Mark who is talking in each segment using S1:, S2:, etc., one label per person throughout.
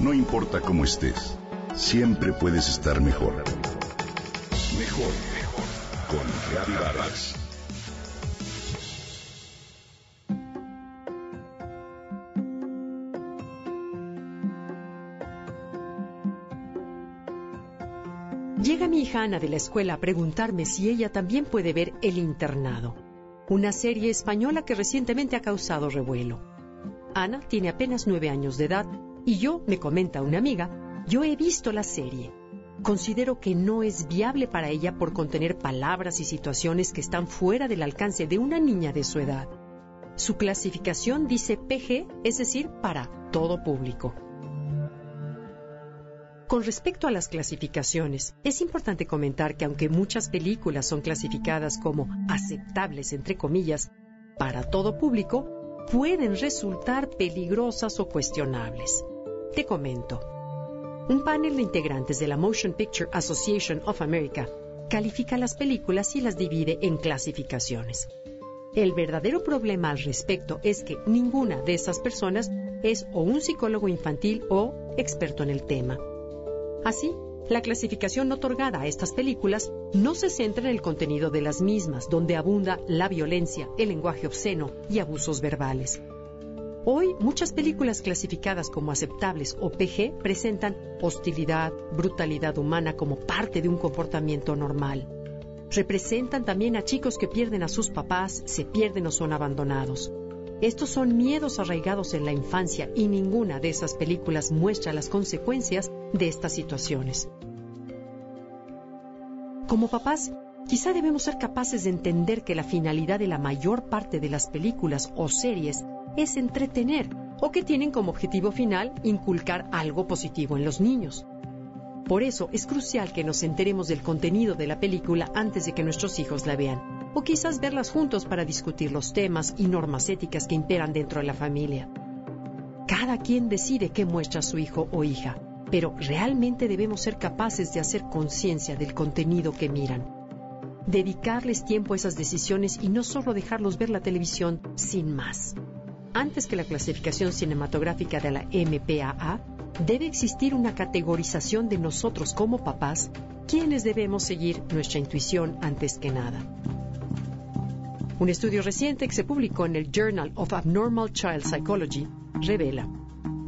S1: No importa cómo estés, siempre puedes estar mejor. Mejor, mejor. Con Reavivadas.
S2: Llega mi hija Ana de la escuela a preguntarme si ella también puede ver El Internado, una serie española que recientemente ha causado revuelo. Ana tiene apenas nueve años de edad y yo, me comenta una amiga, yo he visto la serie. Considero que no es viable para ella por contener palabras y situaciones que están fuera del alcance de una niña de su edad. Su clasificación dice PG, es decir, para todo público. Con respecto a las clasificaciones, es importante comentar que aunque muchas películas son clasificadas como aceptables, entre comillas, para todo público, pueden resultar peligrosas o cuestionables. Te comento. Un panel de integrantes de la Motion Picture Association of America califica las películas y las divide en clasificaciones. El verdadero problema al respecto es que ninguna de esas personas es o un psicólogo infantil o experto en el tema. Así, la clasificación otorgada a estas películas no se centra en el contenido de las mismas, donde abunda la violencia, el lenguaje obsceno y abusos verbales. Hoy, muchas películas clasificadas como aceptables o PG presentan hostilidad, brutalidad humana como parte de un comportamiento normal. Representan también a chicos que pierden a sus papás, se pierden o son abandonados. Estos son miedos arraigados en la infancia y ninguna de esas películas muestra las consecuencias de estas situaciones. Como papás, quizá debemos ser capaces de entender que la finalidad de la mayor parte de las películas o series es entretener o que tienen como objetivo final inculcar algo positivo en los niños. Por eso es crucial que nos enteremos del contenido de la película antes de que nuestros hijos la vean o quizás verlas juntos para discutir los temas y normas éticas que imperan dentro de la familia. Cada quien decide qué muestra su hijo o hija, pero realmente debemos ser capaces de hacer conciencia del contenido que miran. Dedicarles tiempo a esas decisiones y no solo dejarlos ver la televisión sin más. Antes que la clasificación cinematográfica de la MPAA, debe existir una categorización de nosotros como papás, quienes debemos seguir nuestra intuición antes que nada. Un estudio reciente que se publicó en el Journal of Abnormal Child Psychology revela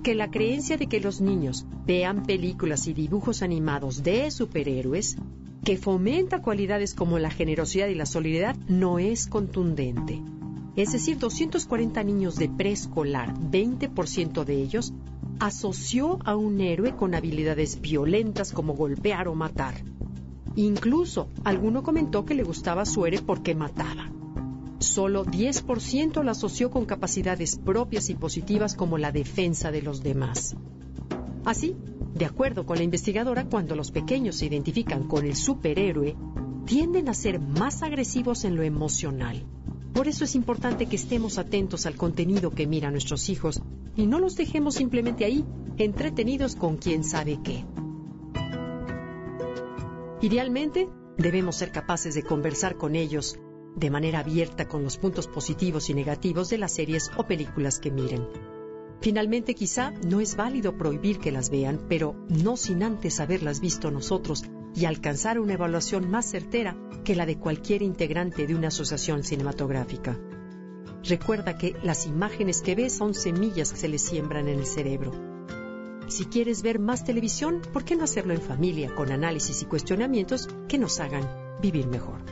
S2: que la creencia de que los niños vean películas y dibujos animados de superhéroes que fomenta cualidades como la generosidad y la solidaridad no es contundente. Es decir, 240 niños de preescolar, 20% de ellos, asoció a un héroe con habilidades violentas como golpear o matar. Incluso alguno comentó que le gustaba su héroe porque mataba. Solo 10% la asoció con capacidades propias y positivas como la defensa de los demás. Así, de acuerdo con la investigadora, cuando los pequeños se identifican con el superhéroe, tienden a ser más agresivos en lo emocional. Por eso es importante que estemos atentos al contenido que miran nuestros hijos y no los dejemos simplemente ahí, entretenidos con quién sabe qué. Idealmente, debemos ser capaces de conversar con ellos de manera abierta con los puntos positivos y negativos de las series o películas que miren. Finalmente, quizá no es válido prohibir que las vean, pero no sin antes haberlas visto nosotros y alcanzar una evaluación más certera que la de cualquier integrante de una asociación cinematográfica. Recuerda que las imágenes que ves son semillas que se le siembran en el cerebro. Si quieres ver más televisión, ¿por qué no hacerlo en familia, con análisis y cuestionamientos que nos hagan vivir mejor?